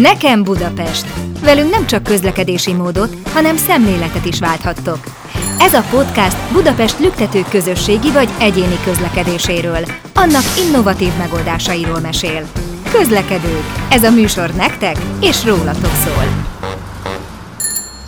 Nekem Budapest! Velünk nem csak közlekedési módot, hanem szemléletet is válthattok. Ez a podcast Budapest lüktető közösségi vagy egyéni közlekedéséről, annak innovatív megoldásairól mesél. Közlekedők. Ez a műsor nektek és rólatok szól.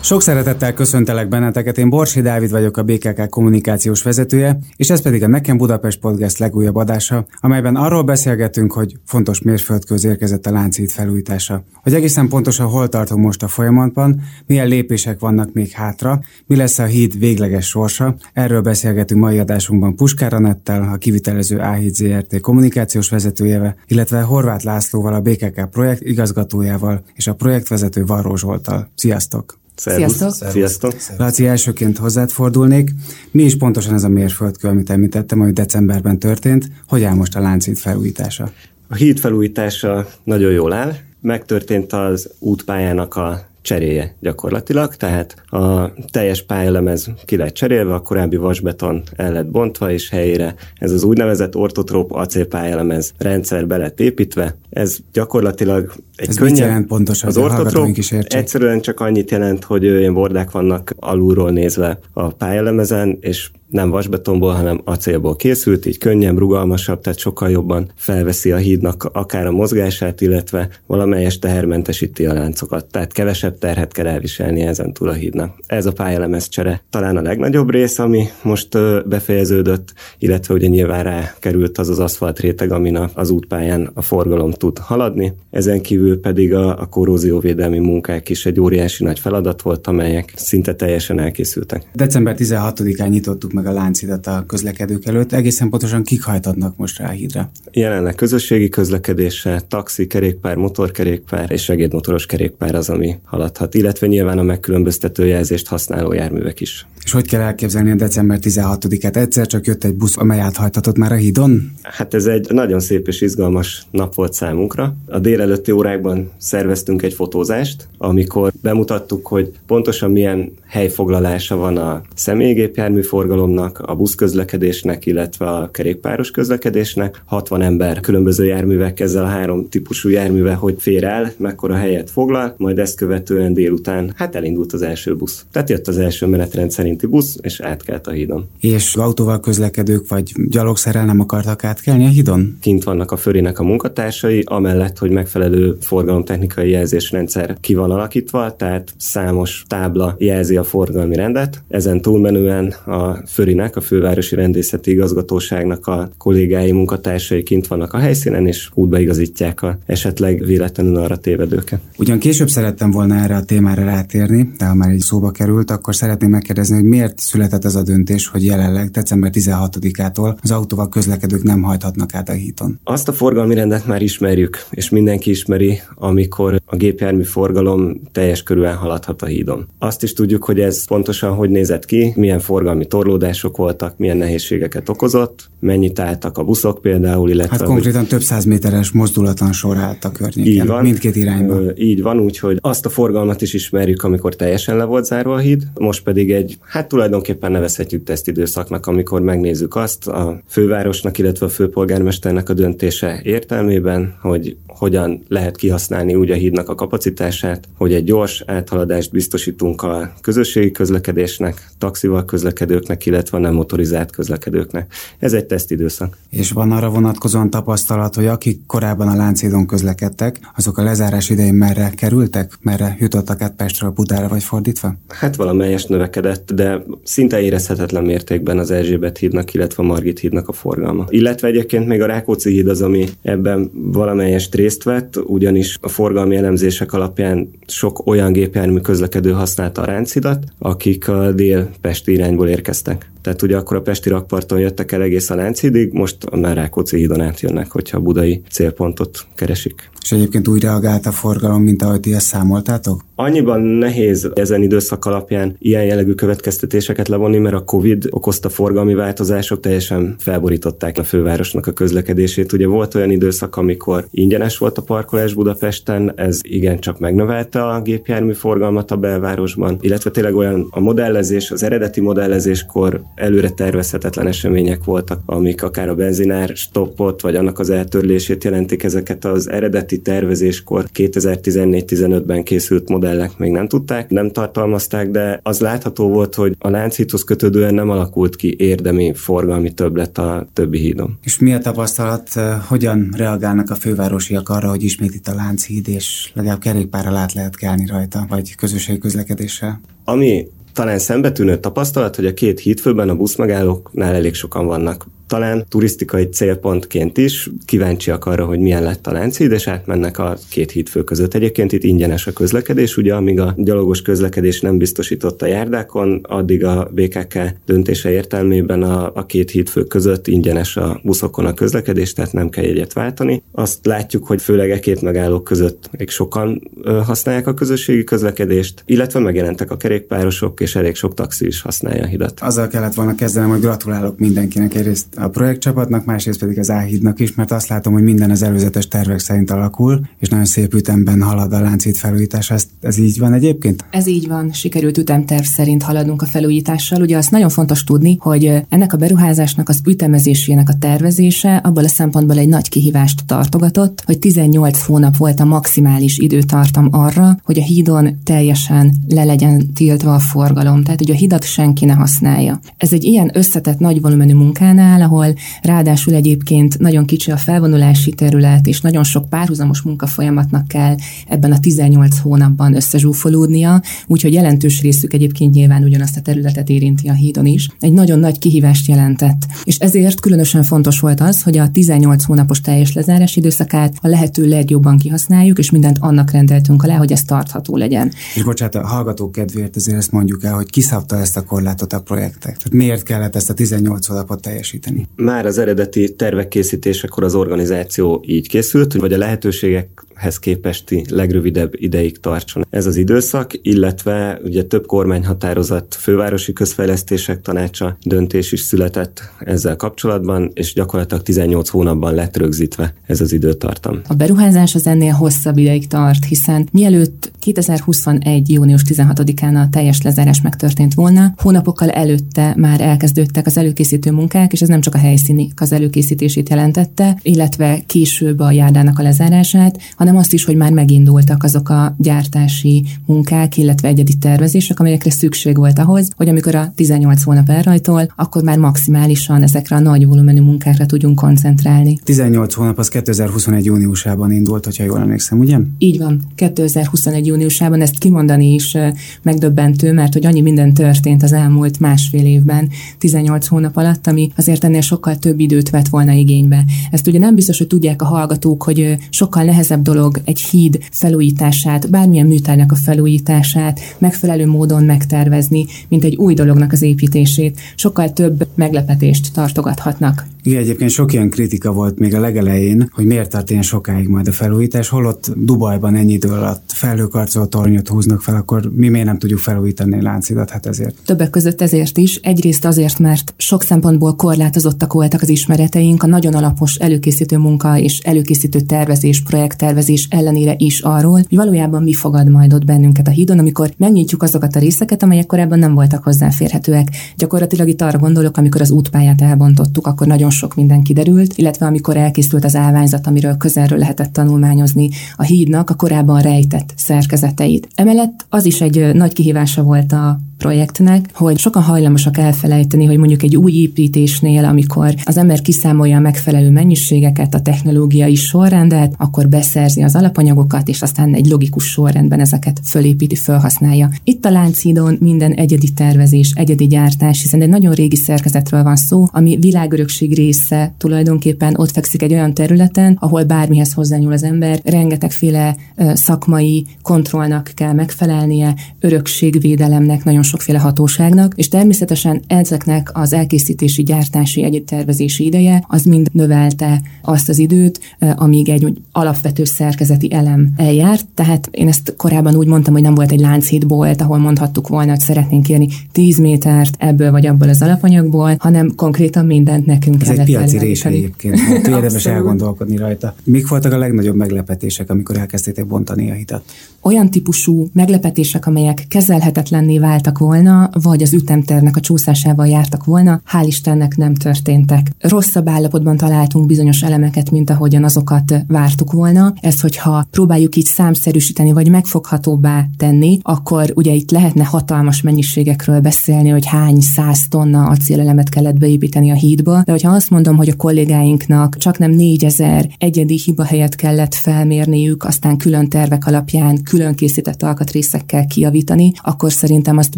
Sok szeretettel köszöntelek benneteket, én Borsi Dávid vagyok a BKK kommunikációs vezetője, és ez pedig a Nekem Budapest Podcast legújabb adása, amelyben arról beszélgetünk, hogy fontos mérföldköz érkezett a láncít felújítása. Hogy egészen pontosan hol tartunk most a folyamatban, milyen lépések vannak még hátra, mi lesz a híd végleges sorsa, erről beszélgetünk mai adásunkban Puskár Anettel, a kivitelező A-híd ZRT kommunikációs vezetőjével, illetve Horváth Lászlóval, a BKK projekt igazgatójával és a projektvezető Varró Zsoltal. Sziasztok! Szervusz. Sziasztok! Sziasztok! Laci, elsőként hozzád fordulnék. Mi is pontosan ez a mérföldkő, amit említettem, hogy decemberben történt? Hogy áll most a láncít felújítása? A híd felújítása nagyon jól áll. Megtörtént az útpályának a cseréje gyakorlatilag, tehát a teljes pályalemez ki lett cserélve, a korábbi vasbeton el lett bontva, és helyére ez az úgynevezett ortotróp acélpályalemez rendszer be lett építve. Ez gyakorlatilag egy ez könnyebb, jelent pontosan, az ortotróp is egyszerűen csak annyit jelent, hogy ilyen bordák vannak alulról nézve a pályalemezen, és nem vasbetonból, hanem acélból készült, így könnyebb, rugalmasabb, tehát sokkal jobban felveszi a hídnak akár a mozgását, illetve valamelyes tehermentesíti a láncokat. Tehát kevesebb terhet kell elviselni ezen túl a hídnak. Ez a pályalemez csere talán a legnagyobb rész, ami most befejeződött, illetve ugye nyilván rá került az az aszfalt réteg, amin az útpályán a forgalom tud haladni. Ezen kívül pedig a, a korrózióvédelmi munkák is egy óriási nagy feladat volt, amelyek szinte teljesen elkészültek. December 16-án nyitottuk meg a láncidat a közlekedők előtt. Egészen pontosan kik hajtatnak most rá a hídra? Jelenleg közösségi közlekedése, taxi, kerékpár, motorkerékpár és segédmotoros kerékpár az, ami haladhat, illetve nyilván a megkülönböztető jelzést használó járművek is. És hogy kell elképzelni a december 16-át? Egyszer csak jött egy busz, amely áthajtatott már a hídon? Hát ez egy nagyon szép és izgalmas nap volt számunkra. A délelőtti órákban szerveztünk egy fotózást, amikor bemutattuk, hogy pontosan milyen helyfoglalása van a személygépjármű forgalomnak, a buszközlekedésnek, illetve a kerékpáros közlekedésnek. 60 ember különböző járművek ezzel a három típusú járművel, hogy fér el, mekkora helyet foglal, majd ezt követően délután hát elindult az első busz. Tehát jött az első menetrend szerinti busz, és átkelt a hídon. És autóval közlekedők vagy gyalogszerrel nem akartak átkelni a hídon? Kint vannak a förének a munkatársai, amellett, hogy megfelelő forgalomtechnikai jelzésrendszer ki van alakítva, tehát számos tábla jelzi a forgalmi rendet. Ezen túlmenően a Förinek, a Fővárosi Rendészeti Igazgatóságnak a kollégái, munkatársai kint vannak a helyszínen, és útbaigazítják a esetleg véletlenül arra tévedőket. Ugyan később szerettem volna erre a témára rátérni, de ha már egy szóba került, akkor szeretném megkérdezni, hogy miért született ez a döntés, hogy jelenleg december 16-ától az autóval közlekedők nem hajthatnak át a híton. Azt a forgalmi rendet már ismerjük, és mindenki ismeri, amikor a gépjármű forgalom teljes körülön haladhat a hídon. Azt is tudjuk, hogy ez pontosan hogy nézett ki, milyen forgalmi torlódások voltak, milyen nehézségeket okozott, mennyit álltak a buszok például, illetve... Hát konkrétan hogy... több száz méteres mozdulatlan sor állt a környéken, így van, mindkét irányban. Így van, úgyhogy azt a forgalmat is ismerjük, amikor teljesen le volt zárva a híd, most pedig egy, hát tulajdonképpen nevezhetjük tesztidőszaknak, amikor megnézzük azt a fővárosnak, illetve a főpolgármesternek a döntése értelmében, hogy hogyan lehet kihasználni úgy a hídnak a kapacitását, hogy egy gyors áthaladást biztosítunk a közösségi közlekedésnek, taxival közlekedőknek, illetve a nem motorizált közlekedőknek. Ez egy tesztidőszak. És van arra vonatkozóan tapasztalat, hogy akik korábban a Lánchídon közlekedtek, azok a lezárás idején merre kerültek, merre jutottak át Pestről Budára, vagy fordítva? Hát valamelyes növekedett, de szinte érezhetetlen mértékben az Erzsébet hídnak, illetve a Margit hídnak a forgalma. Illetve egyébként még a Rákóczi híd az, ami ebben valamelyest részt vett, ugyanis a forgalmi elemzések alapján sok olyan gépjármű közlekedő használta a Ráncidat, akik a dél-pesti irányból érkeztek. Tehát ugye akkor a Pesti rakparton jöttek el egész a Lánchidig, most már Rákóczi hídon átjönnek, hogyha a budai célpontot keresik. És egyébként úgy reagált a forgalom, mint ahogy ti ezt számoltátok? Annyiban nehéz ezen időszak alapján ilyen jellegű következtetéseket levonni, mert a Covid okozta forgalmi változások teljesen felborították a fővárosnak a közlekedését. Ugye volt olyan időszak, amikor ingyenes volt a parkolás Budapesten, ez igencsak megnövelte a gépjármű forgalmat a belvárosban, illetve tényleg olyan a modellezés, az eredeti modellezéskor előre tervezhetetlen események voltak, amik akár a benzinár stoppot, vagy annak az eltörlését jelentik, ezeket az eredeti tervezéskor 2014-15-ben készült modellek még nem tudták, nem tartalmazták, de az látható volt, hogy a Lánchídhoz kötődően nem alakult ki érdemi forgalmi többlet a többi hídon. És mi a tapasztalat, hogyan reagálnak a fővárosiak arra, hogy ismét itt a Lánchíd, és legalább kerékpárral át lehet kelni rajta, vagy közösségi közlekedéssel? Ami talán szembetűnő tapasztalat, hogy a két hídfőben a buszmegállóknál elég sokan vannak talán turisztikai célpontként is kíváncsiak arra, hogy milyen lett a Lánchíd, és átmennek a két hídfő között. Egyébként itt ingyenes a közlekedés, ugye amíg a gyalogos közlekedés nem biztosított a járdákon, addig a BKK döntése értelmében a, a két hídfő között ingyenes a buszokon a közlekedés, tehát nem kell jegyet váltani. Azt látjuk, hogy főleg e két megállók között még sokan használják a közösségi közlekedést, illetve megjelentek a kerékpárosok, és elég sok taxi is használja a hidat. Azzal kellett volna kezdenem, hogy gratulálok mindenkinek egyrészt a projektcsapatnak, másrészt pedig az Áhídnak is, mert azt látom, hogy minden az előzetes tervek szerint alakul, és nagyon szép ütemben halad a láncít felújítás. Ez, ez így van egyébként? Ez így van, sikerült ütemterv szerint haladunk a felújítással. Ugye azt nagyon fontos tudni, hogy ennek a beruházásnak az ütemezésének a tervezése abból a szempontból egy nagy kihívást tartogatott, hogy 18 hónap volt a maximális időtartam arra, hogy a hídon teljesen le legyen tiltva a forgalom, tehát hogy a hidat senki ne használja. Ez egy ilyen összetett nagy volumenű munkánál, ahol ráadásul egyébként nagyon kicsi a felvonulási terület, és nagyon sok párhuzamos munkafolyamatnak kell ebben a 18 hónapban összezsúfolódnia, úgyhogy jelentős részük egyébként nyilván ugyanazt a területet érinti a hídon is. Egy nagyon nagy kihívást jelentett, és ezért különösen fontos volt az, hogy a 18 hónapos teljes lezárás időszakát a lehető legjobban kihasználjuk, és mindent annak rendeltünk alá, hogy ez tartható legyen. És bocsánat, a hallgatók kedvéért azért ezt mondjuk el, hogy kiszabta ezt a korlátot a projektek. Tehát miért kellett ezt a 18 hónapot teljesíteni? Már az eredeti tervek készítésekor az organizáció így készült, vagy a lehetőségekhez képesti legrövidebb ideig tartson ez az időszak, illetve ugye több kormányhatározat, fővárosi közfejlesztések tanácsa döntés is született ezzel kapcsolatban, és gyakorlatilag 18 hónapban lett rögzítve ez az időtartam. A beruházás az ennél hosszabb ideig tart, hiszen mielőtt 2021. június 16-án a teljes lezárás megtörtént volna, hónapokkal előtte már elkezdődtek az előkészítő munkák, és ez nem csak a helyszíni az előkészítését jelentette, illetve később a járdának a lezárását, hanem azt is, hogy már megindultak azok a gyártási munkák, illetve egyedi tervezések, amelyekre szükség volt ahhoz, hogy amikor a 18 hónap elrajtol, akkor már maximálisan ezekre a nagy volumenű munkákra tudjunk koncentrálni. 18 hónap az 2021 júniusában indult, hogyha jól emlékszem, ugye? Így van, 2021 júniusában ezt kimondani is megdöbbentő, mert hogy annyi minden történt az elmúlt másfél évben, 18 hónap alatt, ami azért ennél sokkal több időt vett volna igénybe. Ezt ugye nem biztos, hogy tudják a hallgatók, hogy sokkal nehezebb dolog egy híd felújítását, bármilyen műtárnak a felújítását megfelelő módon megtervezni, mint egy új dolognak az építését. Sokkal több meglepetést tartogathatnak. Igen, egyébként sok ilyen kritika volt még a legelején, hogy miért tart ilyen sokáig majd a felújítás, holott Dubajban ennyi idő alatt felhőkarcoló tornyot húznak fel, akkor mi miért nem tudjuk felújítani a láncidat, hát ezért. Többek között ezért is, egyrészt azért, mert sok szempontból korlátozottak voltak az ismereteink, a nagyon alapos előkészítő munka és előkészítő tervezés, projekttervezés ellenére is arról, hogy valójában mi fogad majd ott bennünket a hídon, amikor megnyitjuk azokat a részeket, amelyek korábban nem voltak hozzáférhetőek. Gyakorlatilag itt arra gondolok, amikor az útpályát elbontottuk, akkor nagyon sok minden kiderült, illetve amikor elkészült az állványzat, amiről közelről lehetett tanulmányozni a hídnak a korábban rejtett szerkezeteit. Emellett az is egy nagy kihívása volt a projektnek, hogy sokan hajlamosak elfelejteni, hogy mondjuk egy új építésnél, amikor az ember kiszámolja a megfelelő mennyiségeket, a technológiai sorrendet, akkor beszerzi az alapanyagokat, és aztán egy logikus sorrendben ezeket fölépíti, felhasználja. Itt a Lánchídon minden egyedi tervezés, egyedi gyártás, hiszen egy nagyon régi szerkezetről van szó, ami világörökség része tulajdonképpen ott fekszik egy olyan területen, ahol bármihez hozzányúl az ember, rengetegféle szakmai kontrollnak kell megfelelnie, örökségvédelemnek, nagyon sokféle hatóságnak, és természetesen ezeknek az elkészítési, gyártási, együtttervezési ideje az mind növelte azt az időt, amíg egy alapvető szerkezeti elem eljárt. Tehát én ezt korábban úgy mondtam, hogy nem volt egy lánchídbolt, ahol mondhattuk volna, hogy szeretnénk kérni 10 métert ebből vagy abból az alapanyagból, hanem konkrétan mindent nekünk Ez egy piaci rés egyébként, hát érdemes elgondolkodni rajta. Mik voltak a legnagyobb meglepetések, amikor elkezdtétek bontani a hitat? Olyan típusú meglepetések, amelyek kezelhetetlenné váltak volna, vagy az ütemtervnek a csúszásával jártak volna, hál' Istennek nem történtek. Rosszabb állapotban találtunk bizonyos elemeket, mint ahogyan azokat vártuk volna. Ez, hogyha próbáljuk így számszerűsíteni, vagy megfoghatóbbá tenni, akkor ugye itt lehetne hatalmas mennyiségekről beszélni, hogy hány száz tonna acélelemet kellett beépíteni a hídba, de hogyha azt mondom, hogy a kollégáinknak csak nem négyezer egyedi hiba helyet kellett felmérniük, aztán külön tervek alapján külön készített alkatrészekkel kiavítani, akkor szerintem azt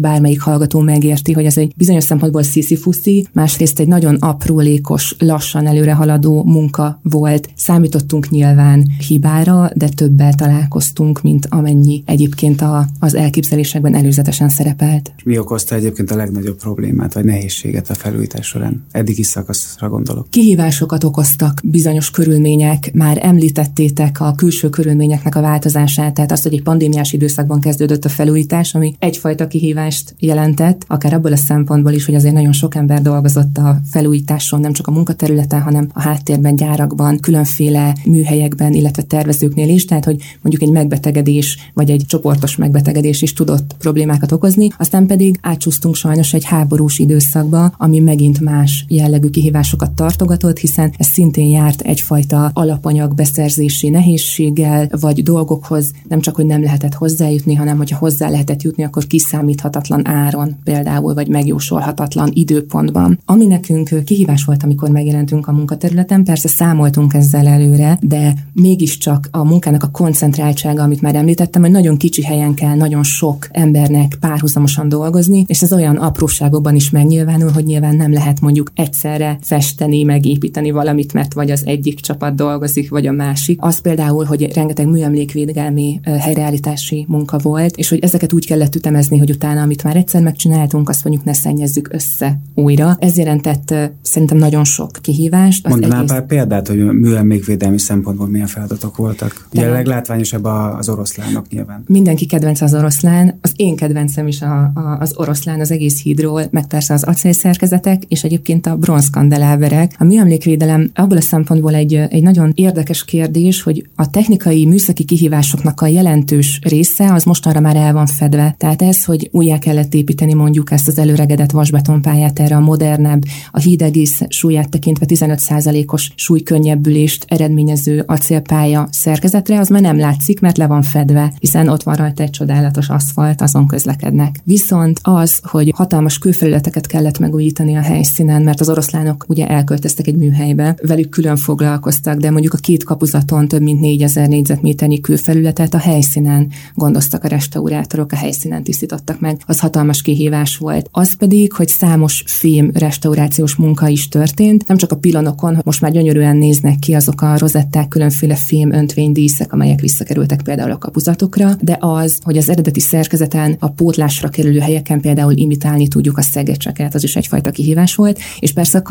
bármelyik hallgató megérti, hogy ez egy bizonyos szempontból sziszi másrészt egy nagyon aprólékos, lassan előre haladó munka volt. Számítottunk nyilván hibára, de többel találkoztunk, mint amennyi egyébként a, az elképzelésekben előzetesen szerepelt. Mi okozta egyébként a legnagyobb problémát vagy nehézséget a felújítás során? Eddigi szakaszra gondolok. Kihívásokat okoztak bizonyos körülmények, már említettétek a külső körülményeknek a változását, tehát azt, hogy egy pandémiás időszakban kezdődött a felújítás, ami egyfajta kihívást jelentett, akár abból a szempontból is, hogy azért nagyon sok ember dolgozott a felújításon, nem csak a munkaterületen, hanem a háttérben, gyárakban, különféle műhelyekben, illetve tervezőknél is, tehát hogy mondjuk egy megbetegedés vagy egy csoportos megbetegedés is tudott problémákat okozni, aztán pedig átsúsztunk sajnos egy háborús időszakba, ami megint más jellegű kihívásokat tartogatott, hiszen ez szintén járt egyfajta alapanyag beszerzési nehézséggel, vagy dolgokhoz nem csak, hogy nem lehetett hozzájutni, hanem hogyha hozzá lehetett jutni, akkor kiszámíthatatlan áron például, vagy megjósolhatatlan időpontban. Ami nekünk kihívás volt, amikor megjelentünk a munkaterületen, persze számoltunk ezzel előre, de mégiscsak a munkának a koncentráltsága, amit már említettem, hogy nagyon kicsi helyen kell nagyon sok embernek párhuzamosan dolgozni, és ez olyan apróságokban is megnyilvánul, hogy nyilván nem lehet mondjuk egyszerre festeni, megépíteni valamit, mert vagy az egyik csapat dolgozik, vagy a másik. Az például, hogy rengeteg műemlékvédelmi helyreállítási munka volt, és hogy ezeket úgy kellett ütemezni, hogy utána, amit már egyszer megcsináltunk, azt mondjuk ne szennyezzük össze újra. Ez jelentett szerintem nagyon sok kihívást. Mondanál egész... pár példát, hogy műemlékvédelmi szempontból milyen feladatok voltak? Ugye a leglátványosabb az oroszlánok nyilván. Mindenki kedvenc az oroszlán, az én kedvencem is a, a, az oroszlán az egész hídról, meg persze az acélszerkezetek, és egyébként a bronzkandeláberek. A műemlékvédelem abból a szempontból egy, egy nagyon érdekes kérdés, hogy a technikai műszaki kihívásoknak a jelentős része az mostanra már el van fedve. Tehát ez, hogy újjá kellett építeni mondjuk ezt az előregedett vasbetonpályát erre a modernebb, a híd egész súlyát tekintve 15%-os súlykönnyebbülést eredményező acélpálya szerkezetre, az már nem látszik, mert le van fedve, hiszen ott van rajta egy csodálatos aszfalt, azon közlekednek. Viszont az, hogy hatalmas kőfelületeket kellett megújítani a helyszínen, mert az oroszlánok ugye elköltöztek egy műhelybe, velük külön foglalkoztak, de mondjuk a két kapuzaton több mint 4000 négyzetméternyi külfelületet a helyszínen gondoztak a restaurátorok, a helyszínen tisztítottak meg. Az hatalmas kihívás volt. Az pedig, hogy számos fém restaurációs munka is történt, nem csak a pilonokon, most már gyönyörűen néznek ki azok a rozetták, különféle fém öntvénydíszek, amelyek visszakerültek például a kapuzatokra, de az, hogy az eredeti szerkezeten a pótlásra kerülő helyeken például imitálni tudjuk a szegecseket, az is egyfajta kihívás volt, és persze a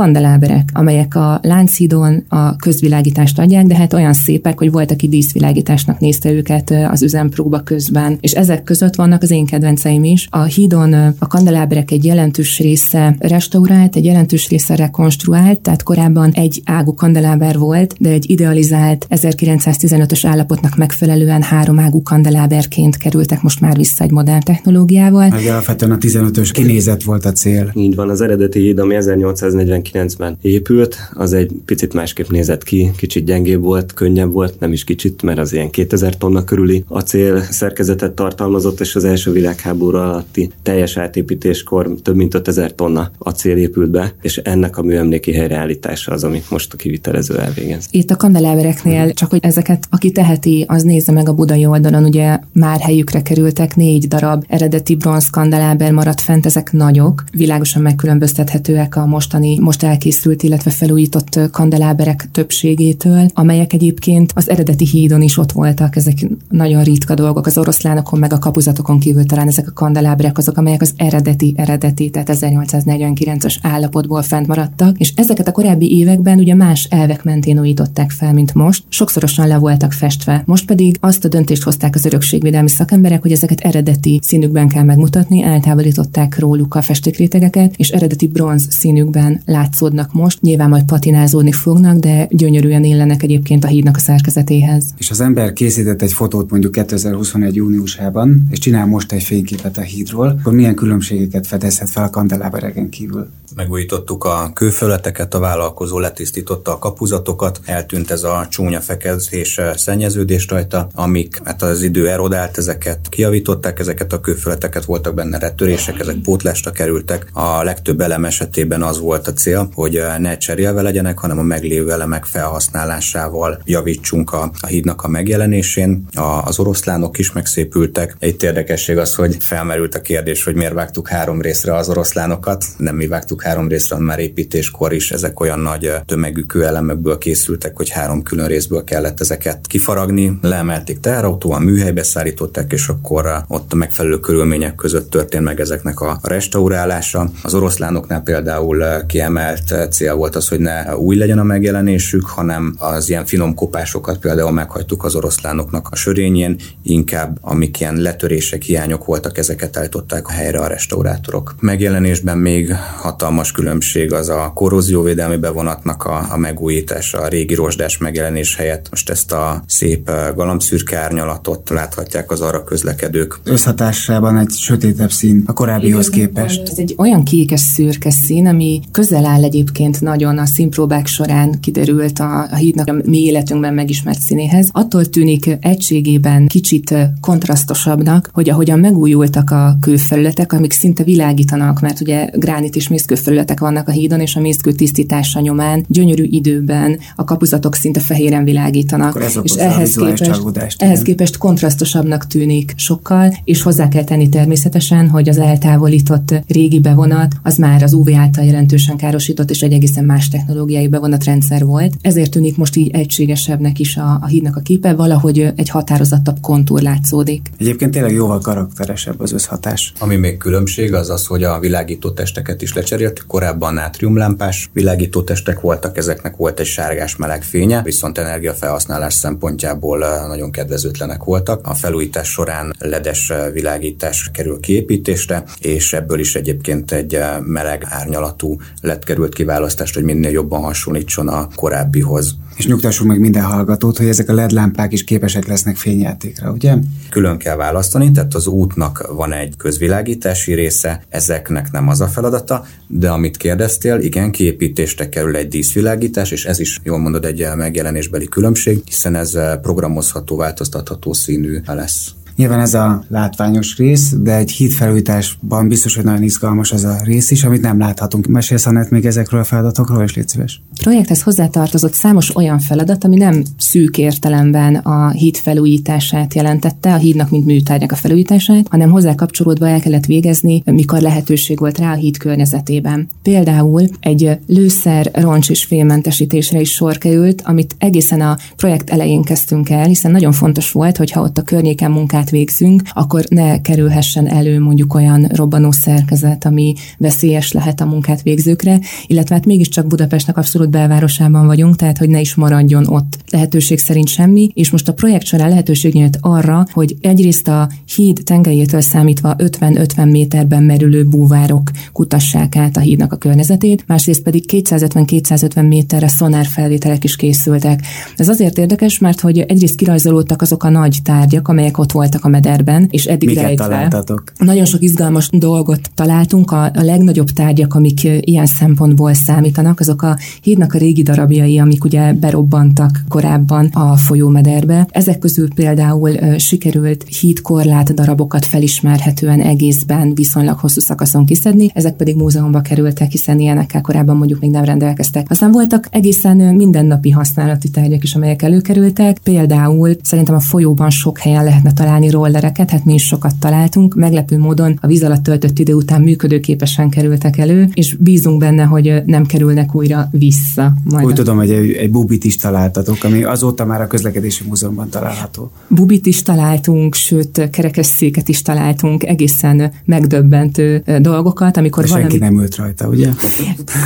kandeláberek, amelyek a Lánchídon a közvilágítást adják, de hát olyan szépek, hogy volt, aki díszvilágításnak nézte őket az üzempróba közben, és ezek között vannak az én kedvenceim is. A hídon a kandeláberek egy jelentős része restaurált, egy jelentős része rekonstruált, tehát korábban egy ágú kandeláber volt, de egy idealizált 1915-ös állapotnak megfelelően három ágú kandeláberként kerültek most már vissza egy modern technológiával. Meg alapvetően a 15-ös kinézet volt a cél. Így van, az eredeti híd, ami 1849-ben épült, az egy picit másképp nézett ki, kicsit gyengébb volt, könnyebb volt, nem is kicsit, mert az ilyen 2000 tonna körüli acél szerkezetet tartalmazott, és az első világháború alatti teljes átépítéskor több mint 5000 tonna acél épült be, és ennek a műemléki helyreállítása az, amit most a kivitelező elvégez. Itt a kandelábereknél, csak hogy ezeket, aki teheti, az nézze meg a budai oldalon, ugye már helyükre kerültek négy darab eredeti bronz kandeláber maradt fent, ezek nagyok, világosan megkülönböztethetőek a mostani, most elkészült, illetve felújított kandeláberek többségétől, amelyek egyébként az eredeti hídon is ott voltak, ezek nagyon ritka dolgok, az oroszlánokon meg a kapuzatokon kívül talán ezek a kandeláberek azok, amelyek az eredeti, eredeti, tehát 1849-es állapotból fent maradtak, és ezeket a korábbi években ugye más elvek mentén újították fel, mint most, sokszorosan le voltak festve. Most pedig azt a döntést hozták az örökségvédelmi szakemberek, hogy ezeket eredeti színükben kell megmutatni, eltávolították róluk a festékrétegeket, és eredeti bronz színükben látszódnak most. Nyilván majd patinázódni fognak, de gyönyörűen illenek egyébként a hídnak a szerkezetéhez. És az ember készített egy fotót mondjuk 2021. júniusában, és csinál most egy fényképet a hídról akkor milyen különbségeket fedezhet fel a kandeláberegen kívül? Megújítottuk a kőföleteket, a vállalkozó letisztította a kapuzatokat, eltűnt ez a csúnya fekezés szennyeződés rajta, amik hát az idő erodált, ezeket kiavították, ezeket a kőföleteket, voltak benne retörések, ezek pótlásra kerültek. A legtöbb elem esetében az volt a cél, hogy ne cserélve legyenek, hanem a meglévő elemek felhasználásával javítsunk a, a hídnak a megjelenésén. A, az oroszlánok is megszépültek. Egy érdekesség az, hogy felmerült a kérdés, hogy miért vágtuk három részre az oroszlánokat. Nem mi vágtuk három részre, már építéskor is ezek olyan nagy tömegű kőelemekből készültek, hogy három külön részből kellett ezeket kifaragni. Leemelték teherautóan, műhelybe szállították, és akkor ott a megfelelő körülmények között történt meg ezeknek a restaurálása. Az oroszlánoknál például kiemelt cél volt az, hogy ne új legyen a megjelenésük, hanem az ilyen finom kopásokat például meghagytuk az oroszlánoknak a sörényén, inkább amik ilyen letörések, hiányok voltak, ezeket állították a helyre a restaurátorok. Megjelenésben még hatalmas különbség az a korrózióvédelmi bevonatnak a, a megújítása, a régi rozsdás megjelenés helyett. Most ezt a szép galambszürke árnyalatot láthatják az arra közlekedők. Összhatásában egy sötétebb szín a korábbihoz képest. Ez egy olyan kékes szürke szín, ami közel áll egyébként nagyon a színpróbák során kiderült a, a hídnak a mi életünkben megismert színéhez. Attól tűnik egységében kicsit kontrasztosabbnak, hogy ahogyan megújultak a kőfelületek, amik szinte világítanak, mert ugye gránit és mészkőfelületek vannak a hídon, és a mészkő tisztítása nyomán gyönyörű időben a kapuzatok szinte fehéren világítanak. és ehhez képest, ehhez képest kontrasztosabbnak tűnik sokkal, és hozzá kell tenni természetesen, hogy az eltávolított régi bevonat az már az UV által jelentősen károsított, és egy egészen más technológiai bevonatrendszer volt. Ezért tűnik most így egységesebbnek is a, a hídnak a képe, valahogy egy határozottabb kontúr látszódik. Egyébként tényleg jóval karakteresebb az összhatás. Ami még különbség az az, hogy a világító testeket is lecserélt. Korábban nátriumlámpás világító testek voltak, ezeknek volt egy sárgás meleg fénye, viszont energiafelhasználás szempontjából nagyon kedvezőtlenek voltak. A felújítás során ledes világítás kerül kiépítésre, és ebből is egyébként egy meleg árnyalatú lett került kiválasztást, hogy minél jobban hasonlítson a korábbihoz. És nyugtassunk meg minden hallgatót, hogy ezek a LED lámpák is képesek lesznek fényjátékra, ugye? Külön kell választani, tehát az útnak van egy közvilágítási része, ezeknek nem az a feladata, de amit kérdeztél, igen, kiépítésre kerül egy díszvilágítás, és ez is, jól mondod, egy megjelenésbeli különbség, hiszen ez programozható, változtatható színű lesz. Nyilván ez a látványos rész, de egy hídfelújításban biztos, hogy nagyon izgalmas ez a rész is, amit nem láthatunk. Mesélsz Anett még ezekről a feladatokról, és légy szíves. A projekthez hozzátartozott számos olyan feladat, ami nem szűk értelemben a híd felújítását jelentette, a hídnak mint műtárgyak a felújítását, hanem hozzá kapcsolódva el kellett végezni, mikor lehetőség volt rá a híd környezetében. Például egy lőszer, roncs és fémmentesítésre is sor került, amit egészen a projekt elején kezdtünk el, hiszen nagyon fontos volt, hogyha ott a környéken munkát végzünk, akkor ne kerülhessen elő mondjuk olyan robbanó szerkezet, ami veszélyes lehet a munkát végzőkre, illetve hát mégiscsak Budapestnek abszolút belvárosában vagyunk, tehát hogy ne is maradjon ott lehetőség szerint semmi, és most a projekt során lehetőség nyílt arra, hogy egyrészt a híd tengelyétől számítva 50-50 méterben merülő búvárok kutassák át a hídnak a környezetét, másrészt pedig 250-250 méterre szonárfelvételek is készültek. Ez azért érdekes, mert hogy egyrészt kirajzolódtak azok a nagy tárgyak, amelyek ott voltak voltak a mederben, és eddig Miket rejtve. találtatok? Nagyon sok izgalmas dolgot találtunk. A, a legnagyobb tárgyak, amik ilyen szempontból számítanak, azok a hídnak a régi darabjai, amik ugye berobbantak korábban a folyómederbe. Ezek közül például sikerült hídkorlát darabokat felismerhetően egészben viszonylag hosszú szakaszon kiszedni, ezek pedig múzeumba kerültek, hiszen ilyenekkel korábban mondjuk még nem rendelkeztek. Aztán voltak egészen mindennapi használati tárgyak is, amelyek előkerültek. Például szerintem a folyóban sok helyen lehetne találni használni rollereket, hát mi is sokat találtunk. Meglepő módon a víz alatt töltött idő után működőképesen kerültek elő, és bízunk benne, hogy nem kerülnek újra vissza. Majd Úgy a... tudom, hogy egy, egy bubit is találtatok, ami azóta már a közlekedési múzeumban található. Bubit is találtunk, sőt, kerekesszéket is találtunk, egészen megdöbbentő dolgokat, amikor De valami... senki nem ült rajta, ugye?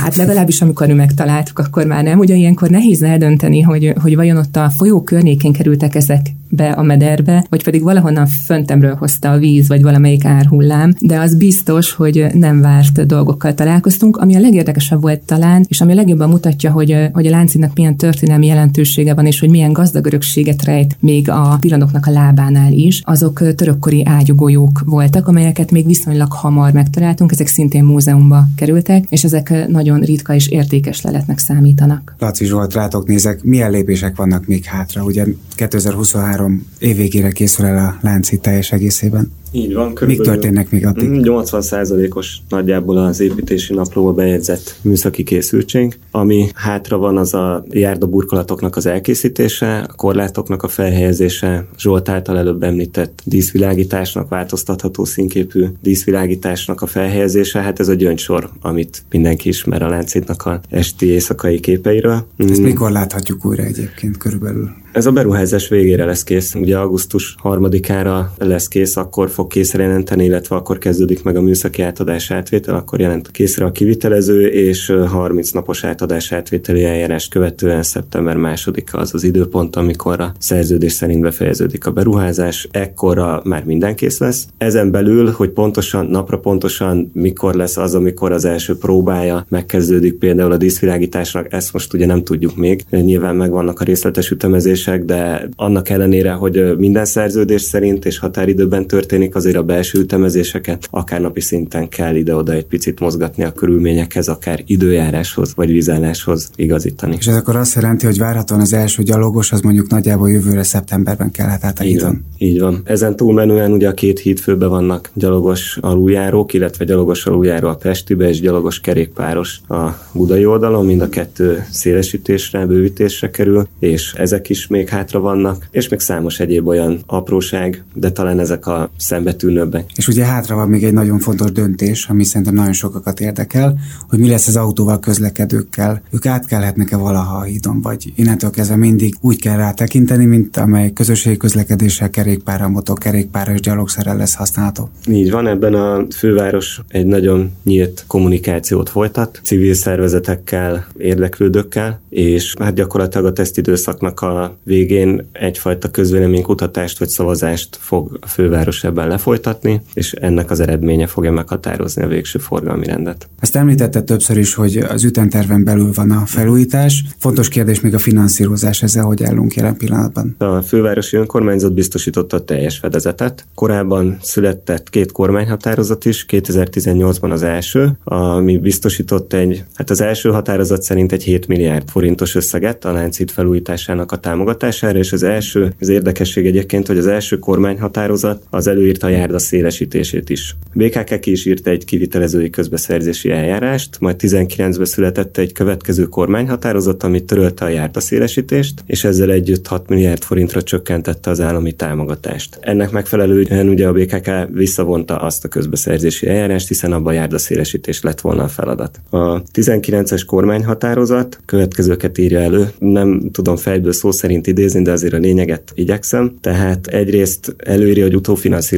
Hát legalábbis amikor mi megtaláltuk, akkor már nem. Ugye ilyenkor nehéz eldönteni, hogy, hogy vajon ott a folyó környékén kerültek ezek be a mederbe, vagy pedig valahonnan föntemről hozta a víz, vagy valamelyik árhullám, de az biztos, hogy nem várt dolgokkal találkoztunk. Ami a legérdekesebb volt talán, és ami a legjobban mutatja, hogy, hogy a láncinak milyen történelmi jelentősége van, és hogy milyen gazdag örökséget rejt még a pillanoknak a lábánál is, azok törökkori ágyugójók voltak, amelyeket még viszonylag hamar megtaláltunk, ezek szintén múzeumba kerültek, és ezek nagyon ritka és értékes leletnek számítanak. Laci Zsolt, rátok nézek, milyen lépések vannak még hátra? Ugye 2023 évvégére készül el a lánci teljes egészében. Így van. Mik történnek még addig? 80%-os mm, nagyjából az építési naplóba bejegyzett műszaki készültség. Ami hátra van, az a járdaburkolatoknak az elkészítése, a korlátoknak a felhelyezése, Zsolt által előbb említett díszvilágításnak, változtatható színképű díszvilágításnak a felhelyezése. Hát ez a gyöngysor, amit mindenki ismer a láncítnak a esti éjszakai képeiről. Ezt mm. mikor láthatjuk újra egyébként körülbelül? Ez a beruházás végére lesz kész. Ugye augusztus harmadikára lesz kész, akkor fog készre jelenteni, illetve akkor kezdődik meg a műszaki átadás átvétel, akkor jelent készre a kivitelező, és 30 napos átadás átvételi eljárás követően szeptember másodika az az időpont, amikor a szerződés szerint befejeződik a beruházás, ekkorra már minden kész lesz. Ezen belül, hogy pontosan, napra pontosan mikor lesz az, amikor az első próbája megkezdődik például a díszvilágításnak, ezt most ugye nem tudjuk még. Nyilván megvannak a részletes ütemezés szerződések, de annak ellenére, hogy minden szerződés szerint és határidőben történik, azért a belső ütemezéseket akár napi szinten kell ide-oda egy picit mozgatni a körülményekhez, akár időjáráshoz vagy vízálláshoz igazítani. És ez akkor azt jelenti, hogy várhatóan az első gyalogos az mondjuk nagyjából jövőre szeptemberben kellhet át a így van, így van. Ezen túlmenően ugye a két hídfőben vannak gyalogos aluljárók, illetve gyalogos aluljáró a Pestibe és gyalogos kerékpáros a budai oldalon, mind a kettő szélesítésre, bővítésre kerül, és ezek is még hátra vannak, és még számos egyéb olyan apróság, de talán ezek a szembetűnőbbek. És ugye hátra van még egy nagyon fontos döntés, ami szerintem nagyon sokakat érdekel, hogy mi lesz az autóval közlekedőkkel. Ők átkelhetnek-e valaha a hídon, vagy innentől kezdve mindig úgy kell rá tekinteni, mint amely közösségi közlekedéssel, kerékpárra, motokerékpárra és gyalogszerrel lesz használható. Így van, ebben a főváros egy nagyon nyílt kommunikációt folytat, civil szervezetekkel, érdeklődőkkel, és hát gyakorlatilag a tesztidőszaknak a végén egyfajta közvéleménykutatást vagy szavazást fog a főváros ebben lefolytatni, és ennek az eredménye fogja meghatározni a végső forgalmi rendet. Ezt említette többször is, hogy az ütemterven belül van a felújítás. Fontos kérdés még a finanszírozás, ezzel hogy állunk jelen pillanatban. A fővárosi önkormányzat biztosította a teljes fedezetet. Korábban született két kormányhatározat is, 2018-ban az első, ami biztosított egy, hát az első határozat szerint egy 7 milliárd forintos összeget a láncít felújításának a támogatására, és az első, az érdekesség egyébként, hogy az első kormányhatározat az előírta a járda szélesítését is. BKK ki is írt egy kivitelezői közbeszerzési eljárást, majd 19-ben született egy következő kormányhatározat, ami törölte a járda szélesítést, és ezzel együtt 6 milliárd forintra csökkentette az állami támogatást. Ennek megfelelően ugye a BKK visszavonta azt a közbeszerzési eljárást, hiszen abban a járda szélesítés lett volna a feladat. A 19-es kormányhatározat következőket írja elő, nem tudom fejből szó szerint idézni, de azért a lényeget igyekszem. Tehát egyrészt előírja, hogy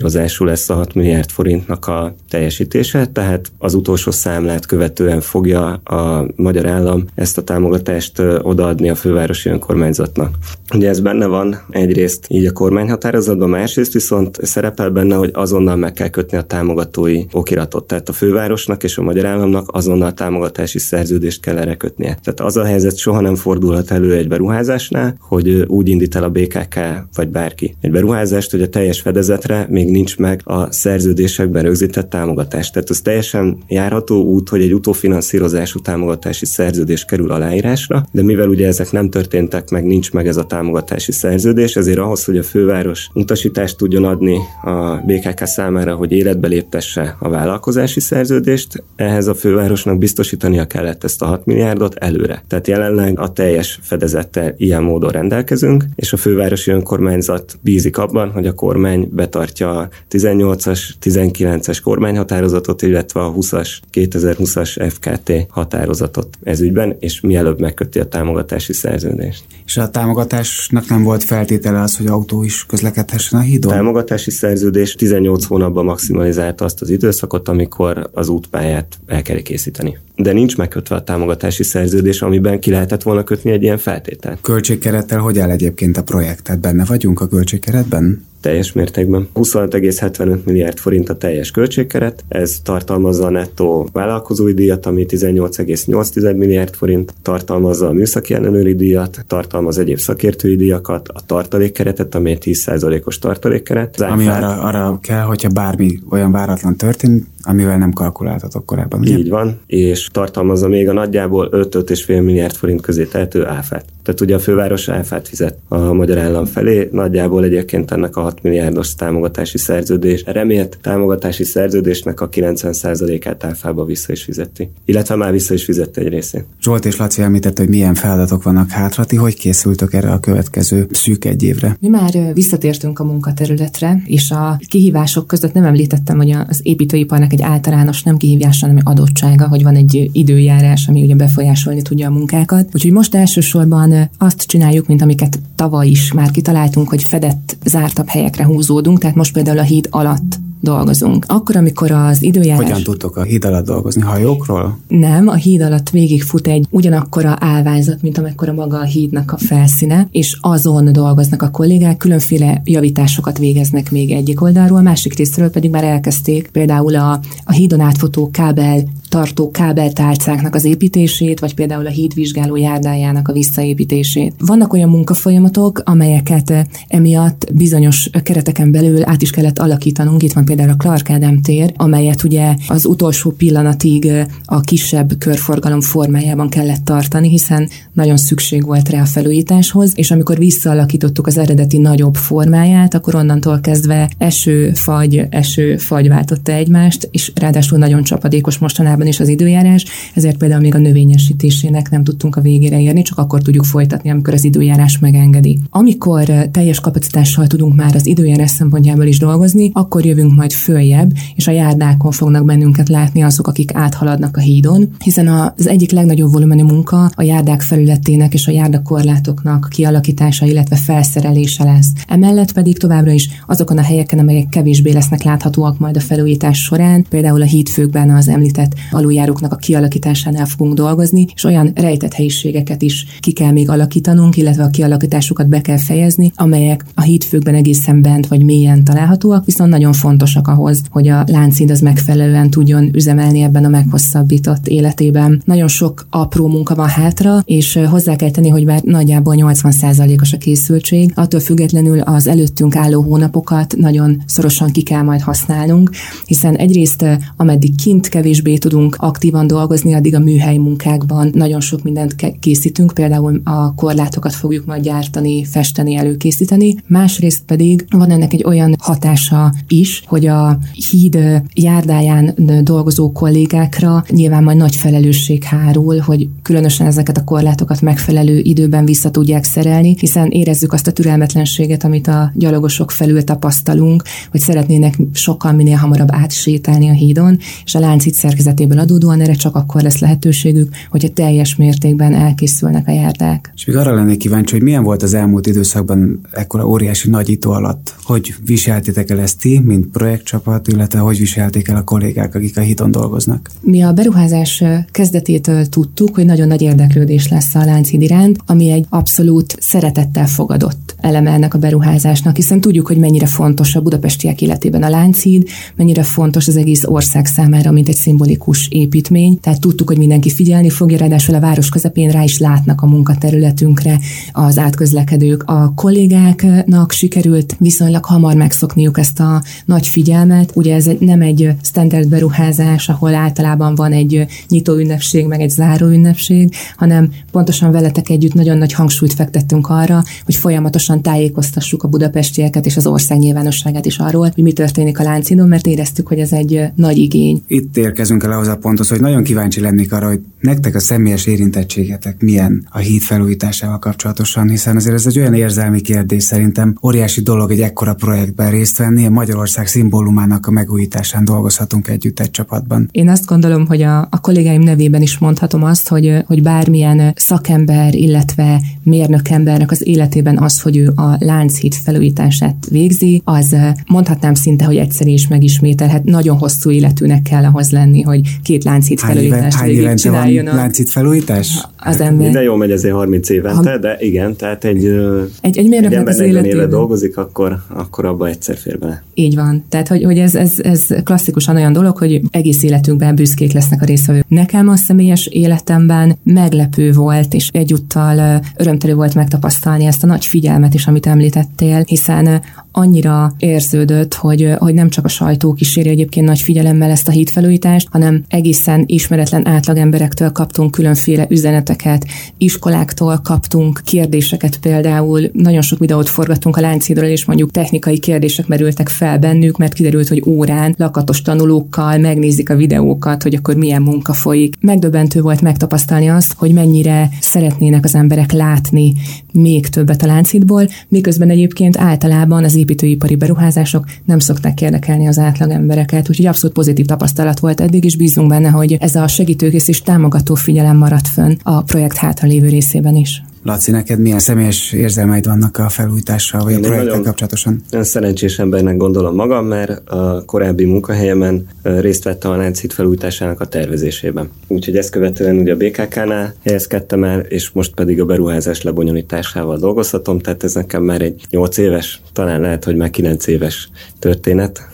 utófinanszírozású lesz a 6 milliárd forintnak a teljesítése, tehát az utolsó számlát követően fogja a magyar állam ezt a támogatást odaadni a fővárosi önkormányzatnak. Ugye ez benne van egyrészt így a kormányhatározatban, másrészt viszont szerepel benne, hogy azonnal meg kell kötni a támogatói okiratot. Tehát a fővárosnak és a magyar államnak azonnal támogatási szerződést kell erre kötnie. Tehát az a helyzet soha nem fordulhat elő egy beruházásnál, hogy úgy indít el a BKK vagy bárki egy beruházást, hogy a teljes fedezetre még nincs meg a szerződésekben rögzített támogatás. Tehát az teljesen járható út, hogy egy utófinanszírozású támogatási szerződés kerül aláírásra, de mivel ugye ezek nem történtek meg, nincs meg ez a támogatási szerződés, ezért ahhoz, hogy a főváros utasítást tudjon adni a BKK számára, hogy életbe léptesse a vállalkozási szerződést, ehhez a fővárosnak biztosítania kellett ezt a 6 milliárdot előre. Tehát jelenleg a teljes fedezettel ilyen módon rendelkezünk, és a fővárosi önkormányzat bízik abban, hogy a kormány betartja a 18-as, 19-es kormányhatározatot, illetve a 20-as, 2020-as FKT határozatot ez ügyben, és mielőbb megköti a támogatási szerződést. És a támogatásnak nem volt feltétele az, hogy autó is közlekedhessen a hídon? A támogatási szerződés 18 hónapban maximalizálta azt az időszakot, amikor az útpályát el kell készíteni. De nincs megkötve a támogatási szerződés, amiben ki lehetett volna kötni egy ilyen feltételt. Költségkerettel hogy áll egyébként a projekt? Tehát benne vagyunk a költségkeretben? Teljes mértékben. 25,75 milliárd forint a teljes költségkeret, ez tartalmazza a nettó vállalkozói díjat, ami 18,8 milliárd forint, tartalmazza a műszaki ellenőri díjat, tartalmaz egyéb szakértői díjakat, a tartalékkeretet, ami egy 10%-os tartalékkeret. Ami arra, arra kell, hogyha bármi olyan váratlan történik, amivel nem kalkuláltatok korábban. Ugye? Így van, és tartalmazza még a nagyjából 5-5,5 milliárd forint közé tehető áfát. Tehát ugye a főváros áfát fizet a magyar állam felé, nagyjából egyébként ennek a 6 milliárdos támogatási szerződés, remélt támogatási szerződésnek a 90%-át áfába vissza is fizeti. Illetve már vissza is fizette egy részét. Zsolt és Laci említett, hogy milyen feladatok vannak hátra, ti hogy készültök erre a következő szűk egy évre? Mi már visszatértünk a munkaterületre, és a kihívások között nem említettem, hogy az építőiparnak egy általános nem kihívás, hanem adottsága, hogy van egy időjárás, ami ugye befolyásolni tudja a munkákat. Úgyhogy most elsősorban azt csináljuk, mint amiket tavaly is már kitaláltunk, hogy fedett, zártabb helyekre húzódunk, tehát most például a híd alatt dolgozunk. Akkor, amikor az időjárás... Hogyan tudtok a híd alatt dolgozni? Hajókról? Nem, a híd alatt végigfut egy ugyanakkora állványzat, mint amekkora maga a hídnak a felszíne, és azon dolgoznak a kollégák, különféle javításokat végeznek még egyik oldalról, a másik részről pedig már elkezdték például a, a hídon átfutó kábel tartó kábeltálcáknak az építését, vagy például a hídvizsgáló járdájának a visszaépítését. Vannak olyan munkafolyamatok, amelyeket eh, emiatt bizonyos kereteken belül át is kellett alakítanunk. Itt van például a Clark Ádám tér, amelyet ugye az utolsó pillanatig a kisebb körforgalom formájában kellett tartani, hiszen nagyon szükség volt rá a felújításhoz, és amikor visszaalakítottuk az eredeti nagyobb formáját, akkor onnantól kezdve eső, fagy, eső, fagy váltotta egymást, és ráadásul nagyon csapadékos mostanában is az időjárás, ezért például még a növényesítésének nem tudtunk a végére érni, csak akkor tudjuk folytatni, amikor az időjárás megengedi. Amikor teljes kapacitással tudunk már az időjárás szempontjából is dolgozni, akkor jövünk majd följebb, és a járdákon fognak bennünket látni azok, akik áthaladnak a hídon, hiszen az egyik legnagyobb volumenű munka a járdák felületének és a járdakorlátoknak kialakítása, illetve felszerelése lesz. Emellett pedig továbbra is azokon a helyeken, amelyek kevésbé lesznek láthatóak majd a felújítás során, például a hídfőkben az említett aluljáróknak a kialakításánál fogunk dolgozni, és olyan rejtett helyiségeket is ki kell még alakítanunk, illetve a kialakításukat be kell fejezni, amelyek a hídfőkben egészen bent vagy mélyen találhatóak, viszont nagyon fontosak ahhoz, hogy a láncid az megfelelően tudjon üzemelni ebben a meghosszabbított életében. Nagyon sok apró munka van hátra, és hozzá kell tenni, hogy már nagyjából 80%-os a készültség, attól függetlenül az előttünk álló hónapokat nagyon szorosan ki kell majd használnunk, hiszen egyrészt ameddig kint kevésbé tudunk aktívan dolgozni, addig a műhely munkákban nagyon sok mindent készítünk, például a korlátokat fogjuk majd gyártani, festeni, előkészíteni. Másrészt pedig van ennek egy olyan hatása is, hogy a híd járdáján dolgozó kollégákra nyilván majd nagy felelősség hárul, hogy különösen ezeket a korlátokat megfelelő időben vissza tudják szerelni, hiszen érezzük azt a türelmetlenséget, amit a gyalogosok felül tapasztalunk, hogy szeretnének sokkal minél hamarabb átsétálni a hídon, és a láncít szerkezetében ebből adódóan erre csak akkor lesz lehetőségük, hogyha teljes mértékben elkészülnek a járdák. És még arra lennék kíváncsi, hogy milyen volt az elmúlt időszakban ekkora óriási nagyító alatt? Hogy viseltétek el ezt ti, mint projektcsapat, illetve hogy viselték el a kollégák, akik a hiton dolgoznak? Mi a beruházás kezdetétől tudtuk, hogy nagyon nagy érdeklődés lesz a láncid iránt, ami egy abszolút szeretettel fogadott eleme ennek a beruházásnak, hiszen tudjuk, hogy mennyire fontos a budapestiek életében a láncid, mennyire fontos az egész ország számára, mint egy szimbolikus építmény, tehát tudtuk, hogy mindenki figyelni fogja, ráadásul a város közepén rá is látnak a munkaterületünkre az átközlekedők. A kollégáknak sikerült viszonylag hamar megszokniuk ezt a nagy figyelmet. Ugye ez nem egy standard beruházás, ahol általában van egy nyitó ünnepség, meg egy záró ünnepség, hanem pontosan veletek együtt nagyon nagy hangsúlyt fektettünk arra, hogy folyamatosan tájékoztassuk a budapestieket és az ország nyilvánosságát is arról, hogy mi történik a Láncidon, mert éreztük, hogy ez egy nagy igény. Itt érkezünk el ahhoz a ponthoz, hogy nagyon kíváncsi lennék arra, hogy nektek a személyes érintettségetek milyen a híd felújításával kapcsolatosan, hiszen azért ez egy olyan érzelmi kérdés szerintem, óriási dolog egy ekkora projektben részt venni, a Magyarország szimbólumának a megújításán dolgozhatunk együtt egy csapatban. Én azt gondolom, hogy a, a kollégáim nevében is mondhatom azt, hogy, hogy bármilyen szakember, illetve mérnökembernek az életében az, hogy ő a Lánchíd felújítását végzi, az mondhatnám szinte, hogy egyszer is megismételhet. Nagyon hosszú életűnek kell ahhoz lenni, hogy két Lánchíd felújítást csináljon. Van a... Lánchíd felújítás? Az ember. De jó megy ezért 30 évente, ha... de igen, tehát egy, egy, egy, egy ember 40 éve dolgozik, akkor, akkor abba egyszer fér bele. Így van. Tehát, hogy, hogy ez, ez, ez klasszikusan olyan dolog, hogy egész életünkben büszkék lesznek a részvevők. Nekem a személyes életemben meglepő volt, és egyúttal örömtelő volt megtapasztalni ezt a nagy figyelmet is, amit említettél, hiszen annyira érződött, hogy, hogy nem csak a sajtó kíséri egyébként nagy figyelemmel ezt a hídfelújítást, hanem egészen ismeretlen átlagemberektől kaptunk különféle üzeneteket, iskoláktól kaptunk kérdéseket például, nagyon sok videót forgattunk a Lánchídról, és mondjuk technikai kérdések merültek fel bennük, mert kiderült, hogy órán lakatos tanulókkal megnézik a videókat, hogy akkor milyen munka folyik. Megdöbbentő volt megtapasztalni azt, hogy mennyire szeretnének az emberek látni még többet a Lánchídból, miközben egyébként általában az építőipari beruházások nem szokták érdekelni az átlag embereket, úgyhogy abszolút pozitív tapasztalat volt eddig, is bízunk benne, hogy ez a segítőkész és támogató figyelem maradt fönn a projekt hátralévő részében is. Laci, neked milyen személyes érzelmeid vannak a felújítással, vagy Én a projekttel kapcsolatosan? Én szerencsés embernek gondolom magam, mert a korábbi munkahelyemen részt vettem a Lánchíd felújításának a tervezésében. Úgyhogy ezt követően ugye a BKK-nál helyezkedtem el, és most pedig a beruházás lebonyolításával dolgozhatom, tehát ez nekem már egy 8 éves, talán lehet, hogy már 9 éves történet,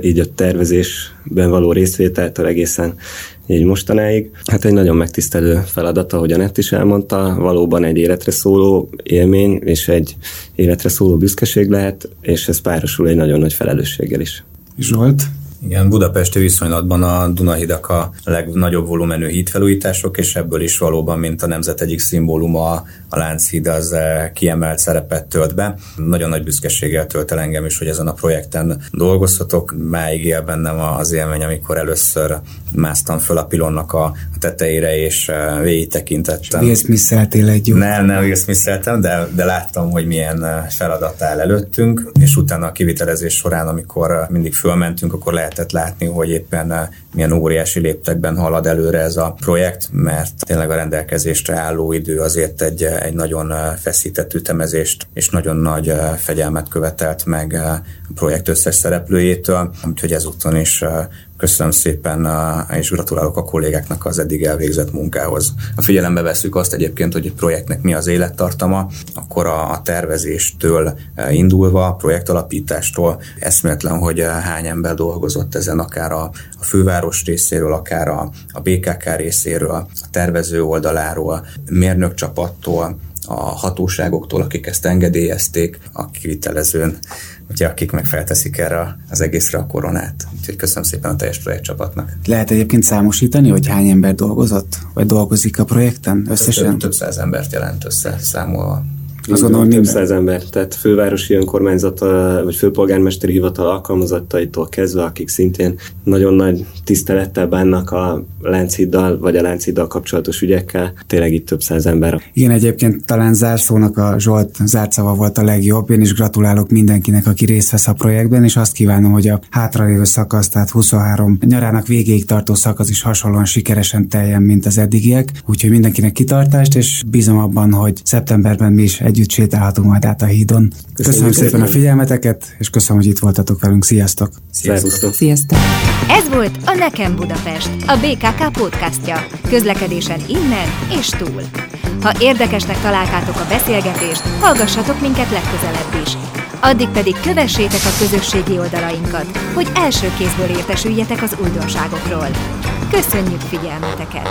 így a tervezésben való részvételtől egészen így mostanáig. Hát egy nagyon megtisztelő feladat, ahogy a Nett is elmondta, valóban egy életre szóló élmény, és egy életre szóló büszkeség lehet, és ez párosul egy nagyon nagy felelősséggel is. Zsolt? Igen, Budapesti viszonylatban a Dunahidak a legnagyobb volumenű hídfelújítások, és ebből is valóban, mint a nemzet egyik szimbóluma, a Lánchíd az eh, kiemelt szerepet tölt be. Nagyon nagy büszkeséggel tölt el engem is, hogy ezen a projekten dolgozhatok. Máig él bennem az élmény, amikor először másztam föl a pilonnak a tetejére, és eh, végig tekintettem. Will Smith-szeltél egy. Nem, nem Will smith de, de láttam, hogy milyen eh, feladat áll előttünk, és utána a kivitelezés során, amikor mindig fölmentünk, akkor lehet lehetett látni, hogy éppen eh, milyen óriási léptekben halad előre ez a projekt, mert tényleg a rendelkezésre álló idő azért egy, eh, egy nagyon eh, feszített ütemezést és nagyon nagy fegyelmet követelt meg a projekt összes szereplőjétől, úgyhogy ezúton is Köszönöm szépen, és gratulálok a kollégáknak az eddig elvégzett munkához. A figyelembe veszük azt egyébként, hogy a projektnek mi az élettartama, akkor a, tervezéstől indulva, a projektalapítástól eszméletlen, hogy hány ember dolgozott ezen, akár a, a főváros részéről, akár a, a BKK részéről, a tervező oldaláról, mérnök csapattól, a hatóságoktól, akik ezt engedélyezték, a kivitelezőn ugye, akik meg felteszik erre az egészre a koronát. Úgyhogy köszönöm szépen a teljes projektcsapatnak. Lehet egyébként számosítani, hogy hány ember dolgozott, vagy dolgozik a projekten összesen? Több, több száz embert jelent össze számolva azon, hogy több száz ember, tehát fővárosi önkormányzata, vagy főpolgármesteri hivatal alkalmazottaitól kezdve, akik szintén nagyon nagy tisztelettel bánnak a Lánchiddal, vagy a Lánchiddal kapcsolatos ügyekkel, tényleg itt több száz ember. Igen, egyébként talán zárszónak a Zsolt zárszava volt a legjobb. Én is gratulálok mindenkinek, aki részt vesz a projektben, és azt kívánom, hogy a hátralévő szakasz, tehát 23 nyarának végéig tartó szakasz is hasonlóan sikeresen teljen, mint az eddigiek. Úgyhogy mindenkinek kitartást, és bízom abban, hogy szeptemberben mi is együtt sétálhatunk majd át a hídon. Köszönöm, köszönöm szépen a figyelmeteket, és köszönöm, hogy itt voltatok velünk. Sziasztok! Sziasztok! Sziasztok! Ez volt a Nekem Budapest, a BKK podcastja. Közlekedésen innen és túl. Ha érdekesnek találtátok a beszélgetést, hallgassatok minket legközelebb is. Addig pedig kövessétek a közösségi oldalainkat, hogy első kézből értesüljetek az újdonságokról. Köszönjük figyelmeteket!